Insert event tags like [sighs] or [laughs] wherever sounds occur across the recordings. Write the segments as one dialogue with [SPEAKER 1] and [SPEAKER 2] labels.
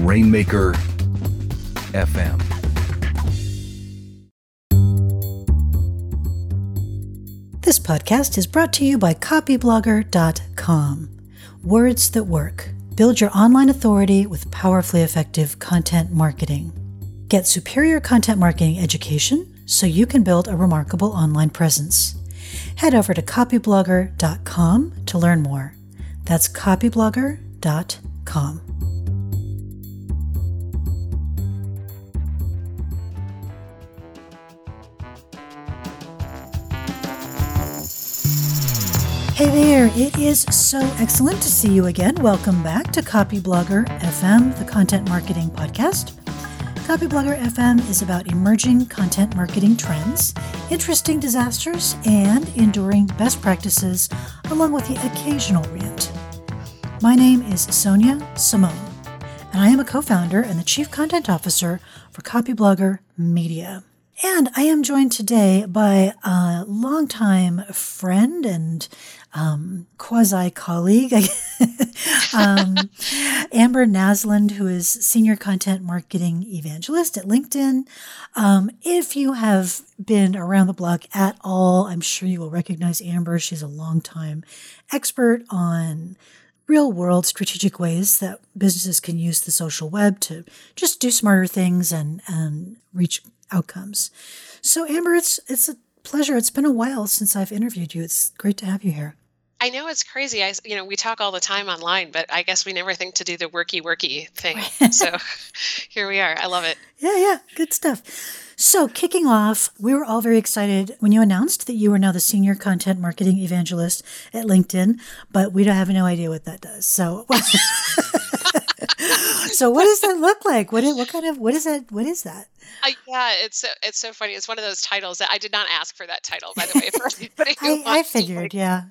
[SPEAKER 1] Rainmaker FM.
[SPEAKER 2] This podcast is brought to you by copyblogger.com. Words that work. Build your online authority with powerfully effective content marketing. Get superior content marketing education so you can build a remarkable online presence. Head over to copyblogger.com to learn more. That's copyblogger.com. Hey there, it is so excellent to see you again. Welcome back to Copyblogger FM, the content marketing podcast. Copyblogger FM is about emerging content marketing trends, interesting disasters, and enduring best practices, along with the occasional rant. My name is Sonia Simone, and I am a co founder and the chief content officer for Copyblogger Media. And I am joined today by a longtime friend and um, quasi colleague, [laughs] um, Amber Naslund, who is senior content marketing evangelist at LinkedIn. Um, if you have been around the block at all, I'm sure you will recognize Amber. She's a longtime expert on real world strategic ways that businesses can use the social web to just do smarter things and, and reach outcomes. So, Amber, it's it's a pleasure. It's been a while since I've interviewed you. It's great to have you here.
[SPEAKER 3] I know it's crazy. I, you know, we talk all the time online, but I guess we never think to do the worky worky thing. so [laughs] [laughs] here we are. I love it.
[SPEAKER 2] Yeah, yeah, good stuff. So, kicking off, we were all very excited when you announced that you are now the senior content marketing evangelist at LinkedIn, but we don't have no idea what that does. So, [laughs] [laughs] so what does that look like? What is, what kind of what is that? What is that?
[SPEAKER 3] Uh, yeah, it's so it's so funny. It's one of those titles that I did not ask for that title, by the way. For [laughs]
[SPEAKER 2] anybody I, I figured, yeah.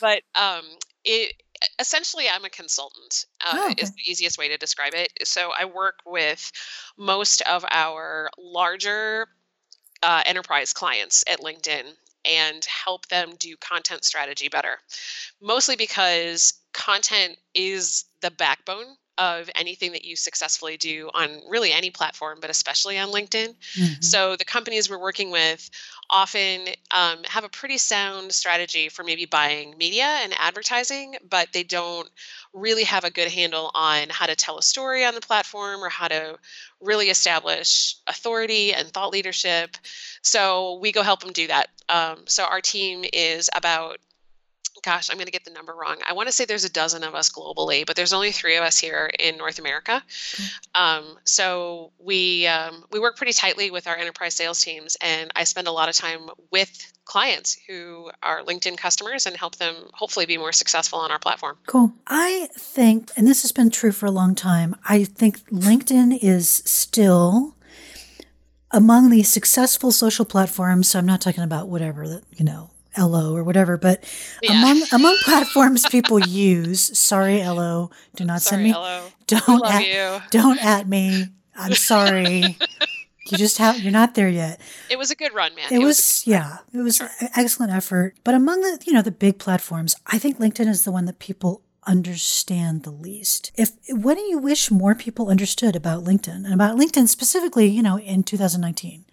[SPEAKER 3] But um, it essentially i'm a consultant uh, oh, okay. is the easiest way to describe it so i work with most of our larger uh, enterprise clients at linkedin and help them do content strategy better mostly because content is the backbone of anything that you successfully do on really any platform, but especially on LinkedIn. Mm-hmm. So the companies we're working with often um, have a pretty sound strategy for maybe buying media and advertising, but they don't really have a good handle on how to tell a story on the platform or how to really establish authority and thought leadership. So we go help them do that. Um, so our team is about gosh, I'm going to get the number wrong. I want to say there's a dozen of us globally, but there's only three of us here in North America. Um, so we um, we work pretty tightly with our enterprise sales teams, and I spend a lot of time with clients who are LinkedIn customers and help them hopefully be more successful on our platform.
[SPEAKER 2] Cool. I think, and this has been true for a long time. I think LinkedIn is still among the successful social platforms. So I'm not talking about whatever that you know Ello or whatever, but yeah. among [laughs] among platforms people use, sorry Ello, do not
[SPEAKER 3] sorry,
[SPEAKER 2] send me.
[SPEAKER 3] Ello.
[SPEAKER 2] Don't at, you. don't at me. I'm sorry. [laughs] you just have you're not there yet.
[SPEAKER 3] It was a good run, man.
[SPEAKER 2] It, it was, was yeah, it was sure. excellent effort. But among the you know the big platforms, I think LinkedIn is the one that people understand the least. If what do you wish more people understood about LinkedIn and about LinkedIn specifically, you know, in 2019?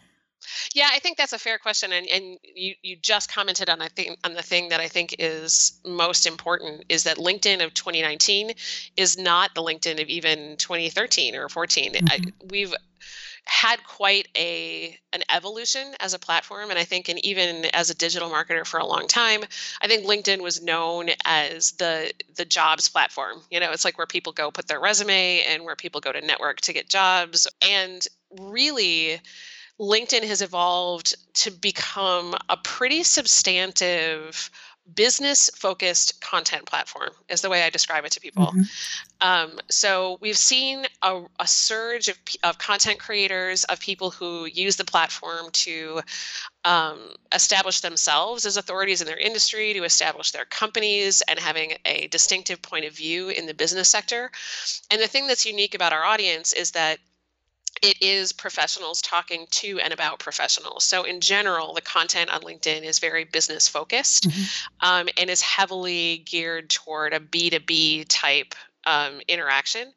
[SPEAKER 3] Yeah, I think that's a fair question, and and you you just commented on I think on the thing that I think is most important is that LinkedIn of 2019 is not the LinkedIn of even 2013 or 14. Mm-hmm. I, we've had quite a an evolution as a platform and i think and even as a digital marketer for a long time i think linkedin was known as the the jobs platform you know it's like where people go put their resume and where people go to network to get jobs and really LinkedIn has evolved to become a pretty substantive business focused content platform is the way i describe it to people mm-hmm. um, so we've seen a, a surge of, of, content creators of people who use the platform to um, establish themselves as authorities in their industry to establish their companies and having a distinctive point of view in the business sector and the thing that's unique about our audience is that it is professionals talking to and about professionals. So, in general, the content on LinkedIn is very business focused mm-hmm. um, and is heavily geared toward a B2B type um, interaction.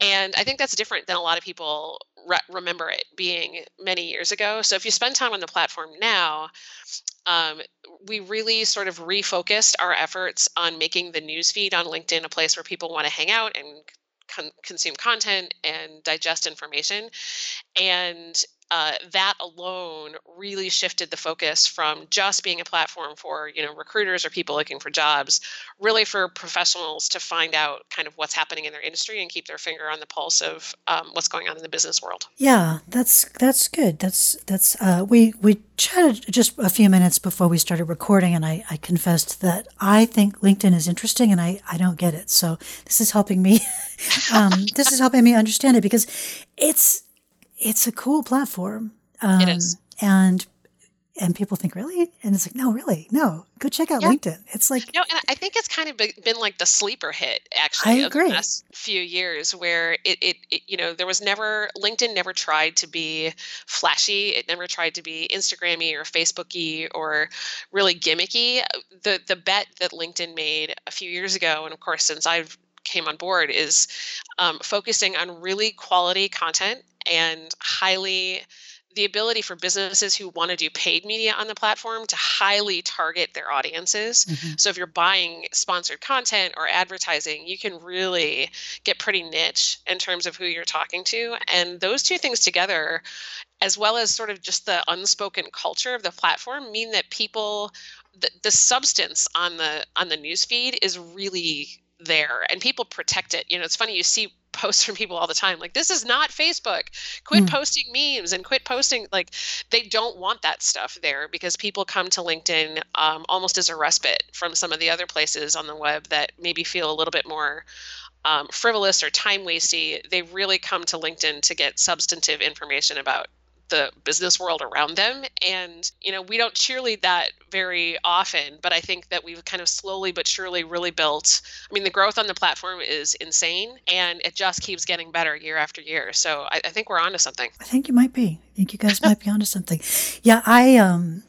[SPEAKER 3] And I think that's different than a lot of people re- remember it being many years ago. So if you spend time on the platform now, um, we really sort of refocused our efforts on making the newsfeed on LinkedIn a place where people want to hang out and con- consume content and digest information. And uh, that alone really shifted the focus from just being a platform for you know recruiters or people looking for jobs really for professionals to find out kind of what's happening in their industry and keep their finger on the pulse of um, what's going on in the business world.
[SPEAKER 2] Yeah that's that's good. That's that's uh, we we chatted just a few minutes before we started recording and I, I confessed that i think linkedin is interesting and i i don't get it. So this is helping me [laughs] um, this is helping me understand it because it's it's a cool platform.
[SPEAKER 3] Um, it is.
[SPEAKER 2] And and people think really and it's like no really no go check out yeah. linkedin it's like
[SPEAKER 3] no and i think it's kind of been like the sleeper hit actually
[SPEAKER 2] I agree.
[SPEAKER 3] the last few years where it, it, it you know there was never linkedin never tried to be flashy it never tried to be instagrammy or facebooky or really gimmicky the the bet that linkedin made a few years ago and of course since i've came on board is um, focusing on really quality content and highly the ability for businesses who want to do paid media on the platform to highly target their audiences. Mm-hmm. So if you're buying sponsored content or advertising, you can really get pretty niche in terms of who you're talking to. And those two things together, as well as sort of just the unspoken culture of the platform, mean that people the, the substance on the on the newsfeed is really there and people protect it. You know, it's funny you see [laughs] posts from people all the time like this is not Facebook. Quit mm. posting memes and quit posting like they don't want that stuff there because people come to LinkedIn um, almost as a respite from some of the other places on the web that maybe feel a little bit more um, frivolous or time wasty. They really come to LinkedIn to get substantive information about the business world around them. And, you know, we don't cheerlead that very often, but I think that we've kind of slowly but surely really built. I mean, the growth on the platform is insane and it just keeps getting better year after year. So I, I think we're onto something.
[SPEAKER 2] I think you might be. I think you guys [laughs] might be onto something. Yeah, I, um,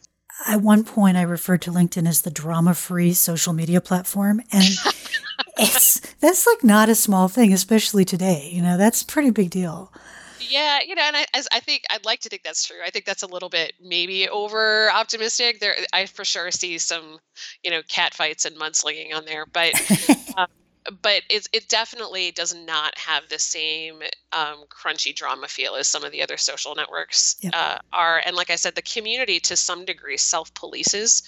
[SPEAKER 2] at one point I referred to LinkedIn as the drama-free social media platform and [laughs] it's that's like not a small thing especially today you know that's a pretty big deal
[SPEAKER 3] yeah, you know, and I, as I think I'd like to think that's true. I think that's a little bit maybe over optimistic. There, I for sure see some, you know, cat fights and mudslinging on there, but [laughs] um, but it, it definitely does not have the same um, crunchy drama feel as some of the other social networks yep. uh, are. And like I said, the community to some degree self polices.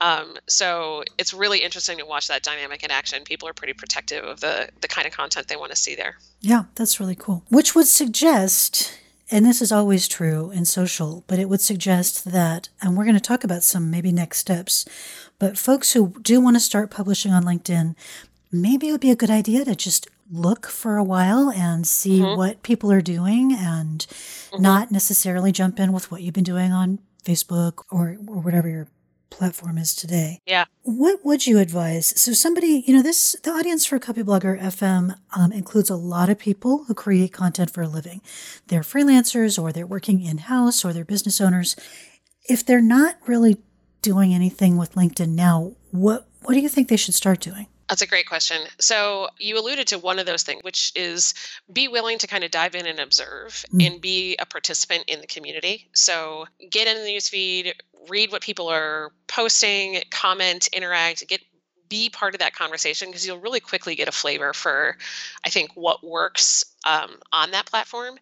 [SPEAKER 3] Um, so it's really interesting to watch that dynamic in action. People are pretty protective of the the kind of content they want to see there.
[SPEAKER 2] Yeah, that's really cool. Which would suggest and this is always true in social, but it would suggest that, and we're going to talk about some maybe next steps, but folks who do want to start publishing on LinkedIn, maybe it would be a good idea to just look for a while and see mm-hmm. what people are doing and mm-hmm. not necessarily jump in with what you've been doing on Facebook or, or whatever your platform is today.
[SPEAKER 3] Yeah.
[SPEAKER 2] What would you advise? So somebody, you know, this, the audience for Copyblogger FM um, includes a lot of people who create content for a living. They're freelancers or they're working in-house or they're business owners. If they're not really doing anything with LinkedIn now, what, what do you think they should start doing?
[SPEAKER 3] That's a great question. So you alluded to one of those things, which is be willing to kind of dive in and observe mm. and be a participant in the community. So get in the newsfeed, read what people are posting, comment, interact, get be part of that conversation because you'll really quickly get a flavor for, I think, what works um, on that platform.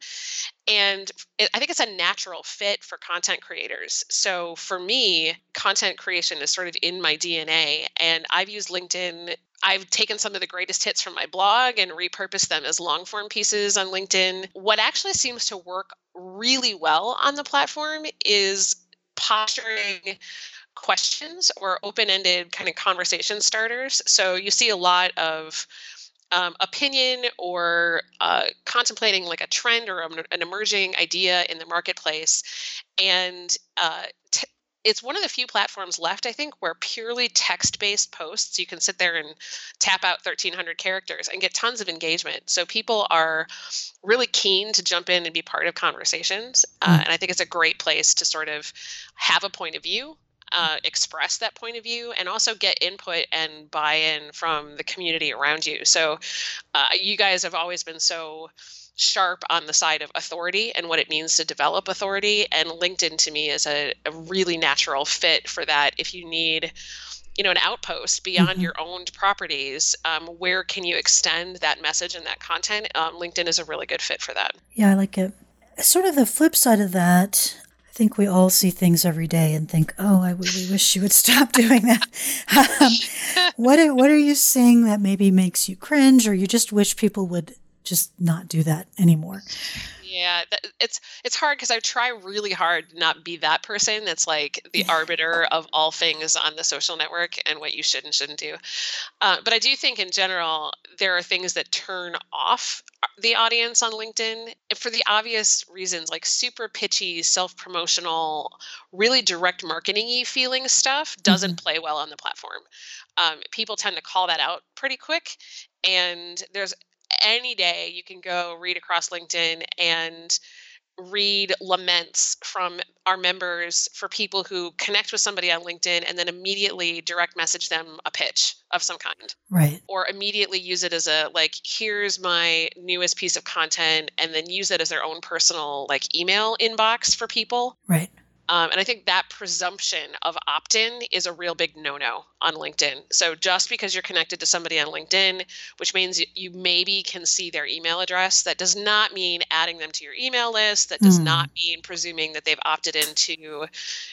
[SPEAKER 3] And it, I think it's a natural fit for content creators. So for me, content creation is sort of in my DNA. And I've used LinkedIn I've taken some of the greatest hits from my blog and repurposed them as long form pieces on LinkedIn. What actually seems to work really well on the platform is posturing questions or open ended kind of conversation starters. So you see a lot of um, opinion or uh, contemplating like a trend or an emerging idea in the marketplace and uh, t- it's one of the few platforms left, I think, where purely text based posts, you can sit there and tap out 1,300 characters and get tons of engagement. So people are really keen to jump in and be part of conversations. Uh, mm. and I think it's a great place to sort of have a point of view uh, express that point of view and also get input and buy-in from the community around you so uh, you guys have always been so sharp on the side of authority and what it means to develop authority. And linkedin to me is a, a really natural fit for that. If you need you know an outpost beyond mm-hmm. your owned properties um, where can you extend that message and that content? Um, linkedin is a really good fit for that.
[SPEAKER 2] Yeah i like it. Sort of the flip side of that I think we all see things every day and think, "Oh, I really wish you would [laughs] stop doing that." [laughs] um, what are, what are you seeing that maybe makes you cringe, or you just wish people would just not do that anymore?
[SPEAKER 3] Yeah, it's it's hard because I try really hard to not be that person that's like the arbiter of all things on the social network and what you should and shouldn't do. Uh, but I do think in general there are things that turn off uh, the audience on LinkedIn for the obvious reasons, like super pitchy, self promotional, really direct marketing y feeling stuff doesn't mm-hmm. play well on the platform. Um, people tend to call that out pretty quick, and there's any day you can go read across LinkedIn and read laments from our members for people who connect with somebody on LinkedIn and then immediately direct message them a pitch of some kind.
[SPEAKER 2] Right.
[SPEAKER 3] Or immediately use it as a like here's my newest piece of content and then use it as their own personal like email inbox for people.
[SPEAKER 2] Right.
[SPEAKER 3] Um, and I think that presumption of opt in is a real big no no on LinkedIn. So just because you're connected to somebody on LinkedIn, which means you maybe can see their email address, that does not mean adding them to your email list. That does mm. not mean presuming that they've opted into,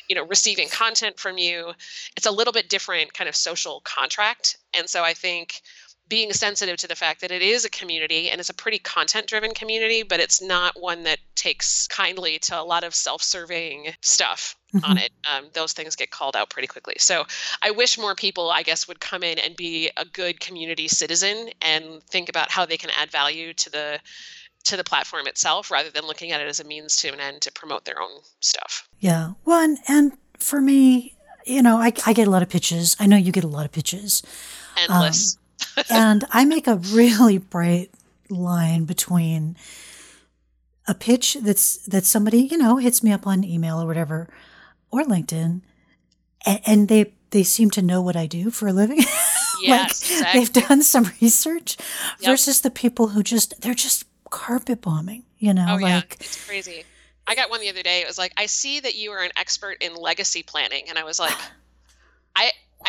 [SPEAKER 3] you know, receiving content from you. It's a little bit different kind of social contract. And so I think being sensitive to the fact that it is a community and it's a pretty content driven community, but it's not one that takes kindly to a lot of self serving stuff mm-hmm. on it. Um, those things get called out pretty quickly. So I wish more people, I guess, would come in and be a good community citizen and think about how they can add value to the to the platform itself rather than looking at it as a means to an end to promote their own stuff.
[SPEAKER 2] Yeah. Well, and, and for me, you know, I, I get a lot of pitches. I know you get a lot of pitches.
[SPEAKER 3] Endless. Um,
[SPEAKER 2] and I make a really bright line between a pitch that's that somebody you know hits me up on email or whatever or LinkedIn, and, and they they seem to know what I do for a living. [laughs]
[SPEAKER 3] Yes,
[SPEAKER 2] like exactly. they've done some research yep. versus the people who just they're just carpet bombing. You know,
[SPEAKER 3] oh,
[SPEAKER 2] like
[SPEAKER 3] yeah. it's crazy. I got one the other day. It was like, I see that you are an expert in legacy planning, and I was like, [sighs] [laughs]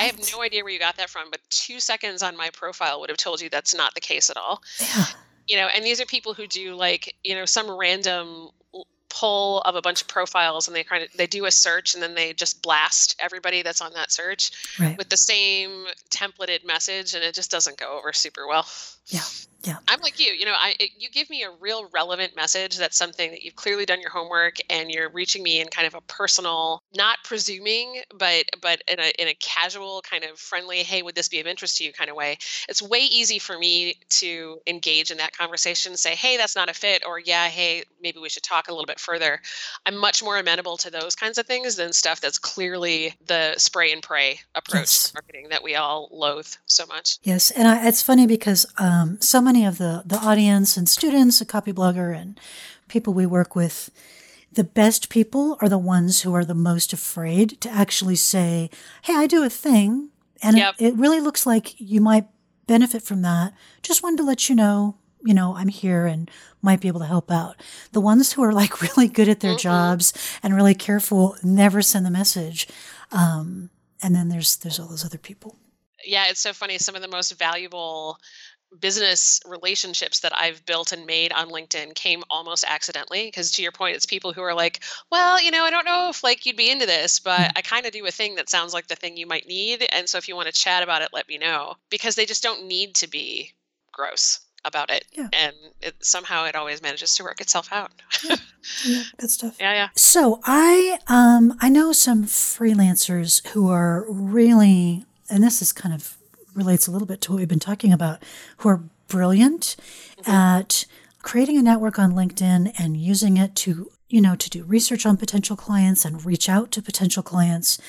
[SPEAKER 3] I have no idea where you got that from, but two seconds on my profile would have told you that's not the case at all.
[SPEAKER 2] Yeah.
[SPEAKER 3] You know, and these are people who do like, you know, some random pull of a bunch of profiles and they kind of they do a search and then they just blast everybody that's on that search
[SPEAKER 2] right.
[SPEAKER 3] with the same templated message and it just doesn't go over super well.
[SPEAKER 2] Yeah. Yeah.
[SPEAKER 3] I'm like you, you know, I it, you give me a real relevant message that's something that you've clearly done your homework and you're reaching me in kind of a personal, not presuming, but but in a in a casual kind of friendly, hey, would this be of interest to you kind of way. It's way easy for me to engage in that conversation, say, hey, that's not a fit or yeah, hey, maybe we should talk a little bit further. I'm much more amenable to those kinds of things than stuff that's clearly the spray and pray approach yes. to marketing that we all loathe so much.
[SPEAKER 2] Yes, and I, it's funny because um, someone many of the, the audience and students, a Copyblogger, and people we work with, the best people are the ones who are the most afraid to actually say, Hey, I do a thing. And yep. it, it really looks like you might benefit from that. Just wanted to let you know, you know, I'm here and might be able to help out. The ones who are like [laughs] really good at their mm-hmm. jobs and really careful never send the message. Um, and then there's there's all those other people.
[SPEAKER 3] Yeah, it's so funny. Some of the most valuable business relationships that I've built and made on LinkedIn came almost accidentally because to your point it's people who are like, well, you know, I don't know if like you'd be into this, but mm. I kind of do a thing that sounds like the thing you might need and so if you want to chat about it, let me know because they just don't need to be gross about it
[SPEAKER 2] yeah.
[SPEAKER 3] and it, somehow it always manages to work itself out
[SPEAKER 2] yeah. yeah, [laughs] good stuff
[SPEAKER 3] yeah yeah
[SPEAKER 2] so i um i know some freelancers who are really and this is kind of relates a little bit to what we've been talking about, who are brilliant mm-hmm. at creating a network on LinkedIn and using it to, you know, to do research on potential clients and reach out to potential clients.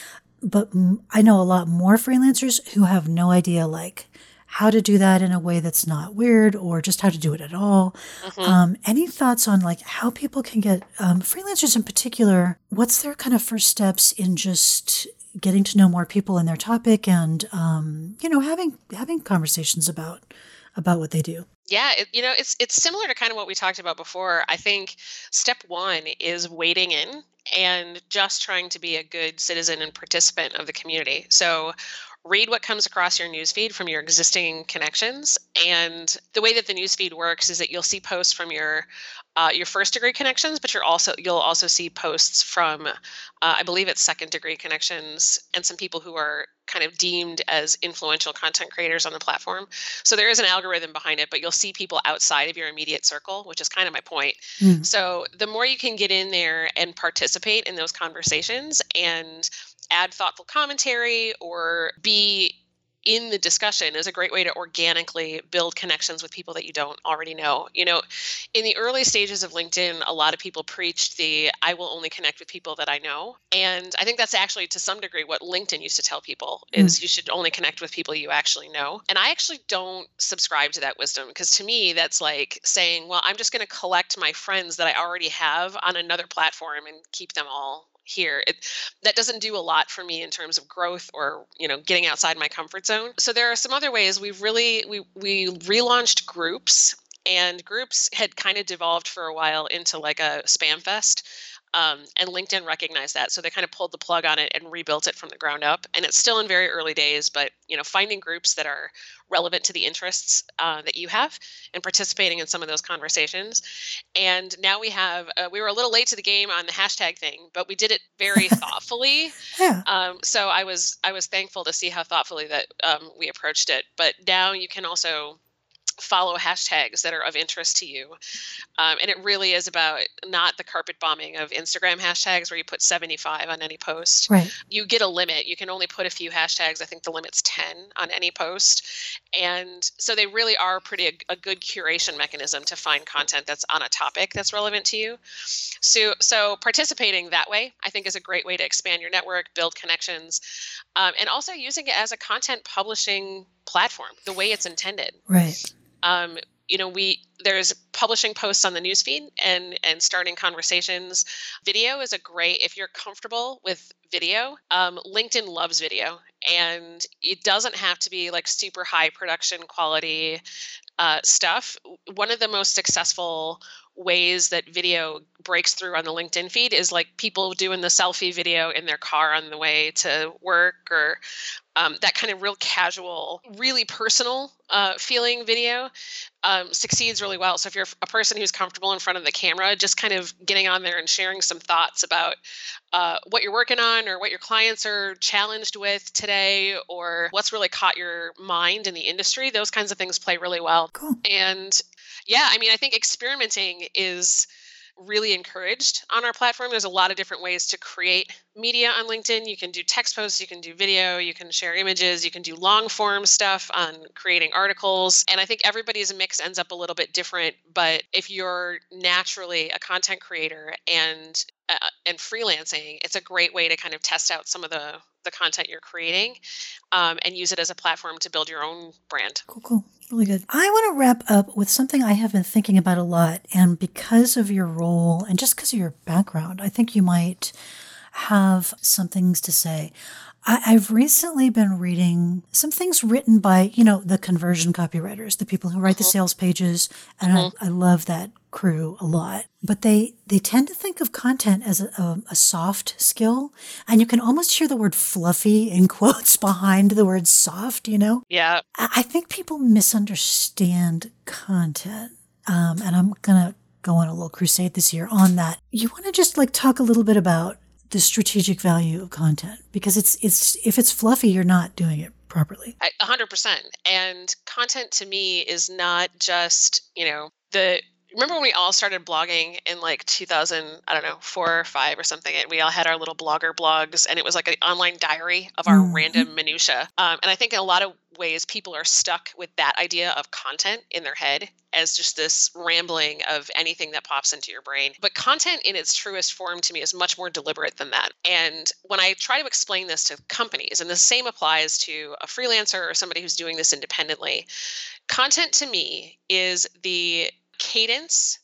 [SPEAKER 2] But I know a lot more freelancers who have no idea, like, how to do that in a way that's not weird or just how to do it at all. Mm-hmm. Um, any thoughts on like how people can get um, freelancers in particular? What's their kind of first steps in just getting to know more people in their topic and um, you know having having conversations about about what they do.
[SPEAKER 3] Yeah, it, you know, it's it's similar to kind of what we talked about before. I think step one is wading in and just trying to be a good citizen and participant of the community. So read what comes across your newsfeed from your existing connections. And the way that the newsfeed works is that you'll see posts from your uh, your first degree connections, but you're also you'll also see posts from uh, I believe it's second degree connections and some people who are kind of deemed as influential content creators on the platform. So there is an algorithm behind it, but you'll see people outside of your immediate circle, which is kind of my point. Mm. So the more you can get in there and participate in those conversations and add thoughtful commentary or be in the discussion is a great way to organically build connections with people that you don't already know. You know, in the early stages of LinkedIn, a lot of people preached the I will only connect with people that I know. And I think that's actually to some degree what LinkedIn used to tell people is mm. you should only connect with people you actually know. And I actually don't subscribe to that wisdom because to me that's like saying, well, I'm just going to collect my friends that I already have on another platform and keep them all here it, that doesn't do a lot for me in terms of growth or you know getting outside my comfort zone. So there are some other ways. We've really we we relaunched groups and groups had kind of devolved for a while into like a spam fest um, and LinkedIn recognized that, so they kind of pulled the plug on it and rebuilt it from the ground up. And it's still in very early days, but you know, finding groups that are relevant to the interests uh, that you have and participating in some of those conversations. And now we have uh, we were a little late to the game on the hashtag thing, but we did it very [laughs] thoughtfully.
[SPEAKER 2] yeah.
[SPEAKER 3] Um, so I was I was thankful to see how thoughtfully that um, we approached it. But now you can also follow hashtags that are of interest to you. Um, and it really is about not the carpet bombing of Instagram hashtags where you put 75 on any post.
[SPEAKER 2] Right.
[SPEAKER 3] You get a limit. You can only put a few hashtags. I think the limit's 10 on any post. And so they really are pretty a, a good curation mechanism to find content that's on a topic that's relevant to you. So so participating that way, I think is a great way to expand your network, build connections, um, and also using it as a content publishing platform the way it's intended.
[SPEAKER 2] Right
[SPEAKER 3] um, you know we there's publishing posts on the newsfeed and and starting conversations. Video is a great if you're comfortable with video um, linkedin loves video and it doesn't have to be like super high production quality uh, stuff. One of the most successful ways that video breaks through on the LinkedIn feed is like people doing the selfie video in their car on the way to work or um, that kind of real casual, really personal uh, feeling video um, succeeds really well. So if you're a person who's comfortable in front of the camera, just kind of getting on there and sharing some thoughts about uh, what you're working on or what your clients are challenged with today or what's really caught your mind in the industry, those kinds of things play really well.
[SPEAKER 2] Cool.
[SPEAKER 3] And yeah, I mean, I think experimenting is really encouraged on our platform. There's a lot of different ways to create media on LinkedIn. You can do text posts, you can do video, you can share images, you can do long form stuff on creating articles. And I think everybody's mix ends up a little bit different. But if you're naturally a content creator and uh, and freelancing, it's a great way to kind of test out some of the the content you're creating um, and use it as a platform to build your own brand.
[SPEAKER 2] Cool, cool. Really good. I want to wrap up with something I have been thinking about a lot. And because of your role and just because of your background, I think you might have some things to say. I, have recently been reading some things written by, you know, the conversion copywriters, the people who write the uh-huh. sales pages. And mm-hmm. I, I, love that crew a lot. But they, they tend to think of content as a, a, a soft skill. And you can almost hear the word fluffy in [laughs] quotes behind the word soft, you know?
[SPEAKER 3] Yeah.
[SPEAKER 2] I, I think people misunderstand content. Um, and I'm going to go on a little crusade this year on that. You want to just like talk a little bit about the strategic value of content because it's it's if it's fluffy you're not doing it properly.
[SPEAKER 3] A hundred percent. And content to me is not just, you know, the remember when we all started blogging in like 2000 i don't know four or five or something and we all had our little blogger blogs and it was like an online diary of our mm-hmm. random minutia um, and i think in a lot of ways people are stuck with that idea of content in their head as just this rambling of anything that pops into your brain but content in its truest form to me is much more deliberate than that and when i try to explain this to companies and the same applies to a freelancer or somebody who's doing this independently content to me is the cadence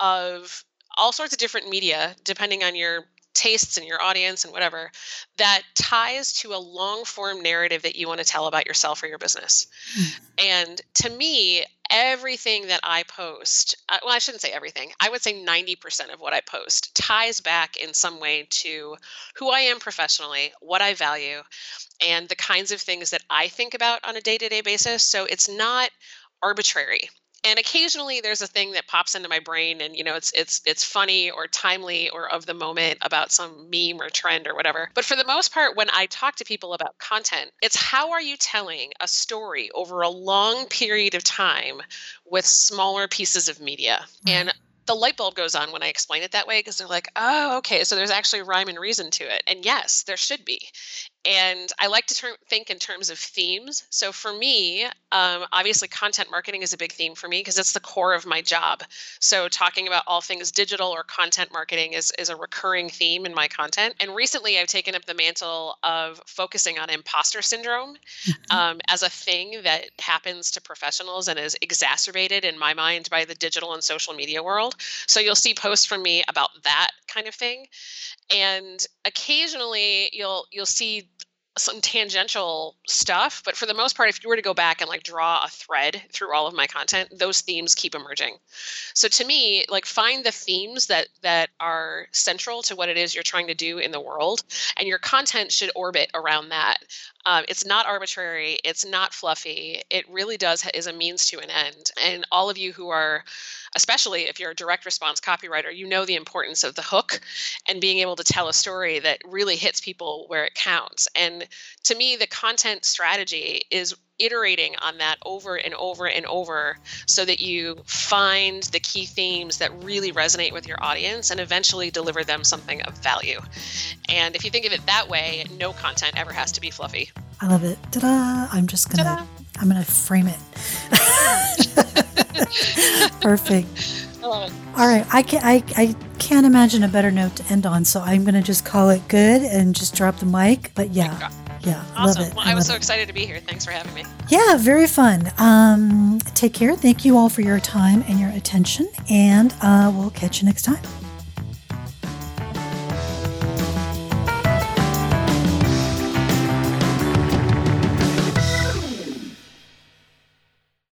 [SPEAKER 3] of all sorts of different media, depending on your tastes and your audience and whatever that ties to a long form narrative that you want to tell about yourself or your business. Mm. And to me, everything that I post, uh, well, I shouldn't say everything, I would say 90% of what I post ties back in some way to who I am professionally, what I value, and the kinds of things that I think about on a day to day basis. So it's not arbitrary and occasionally there's a thing that pops into my brain and you know it's it's it's funny or timely or of the moment about some meme or trend or whatever but for the most part when i talk to people about content it's how are you telling a story over a long period of time with smaller pieces of media and the light bulb goes on when I explain it that way because they're like, oh, okay, so there's actually rhyme and reason to it. And yes, there should be. And I like to ter- think in terms of themes. So for me, um, obviously, content marketing is a big theme for me because it's the core of my job. So talking about all things digital or content marketing is, is a recurring theme in my content. And recently, I've taken up the mantle of focusing on imposter syndrome mm-hmm. um, as a thing that happens to professionals and is exacerbated in my mind by the digital and social media world. So you'll see posts from me about that kind of thing. And occasionally you'll you'll see some tangential stuff but for the most part if you were to go back and like draw a thread through all of my content those themes keep emerging. So to me like find the themes that that are central to what it is you're trying to do in the world and your content should orbit around that um, it's not arbitrary. It's not fluffy. It really does is a means to an end. And all of you who are, especially if you're a direct response copywriter, you know the importance of the hook and being able to tell a story that really hits people where it counts. And to me, the content strategy is iterating on that over and over and over so that you find the key themes that really resonate with your audience and eventually deliver them something of value. And if you think of it that way, no content ever has to be fluffy.
[SPEAKER 2] I love it. Ta-da! I'm just gonna Ta-da. I'm gonna frame it. [laughs] Perfect. I love it. All right, I can I, I can't imagine a better note to end on, so I'm gonna just call it good and just drop the mic. But yeah. Yeah,
[SPEAKER 3] awesome.
[SPEAKER 2] love it.
[SPEAKER 3] Well, I, I was so it. excited to be here. Thanks for having me.
[SPEAKER 2] Yeah, very fun. Um, take care. Thank you all for your time and your attention, and uh, we'll catch you next time.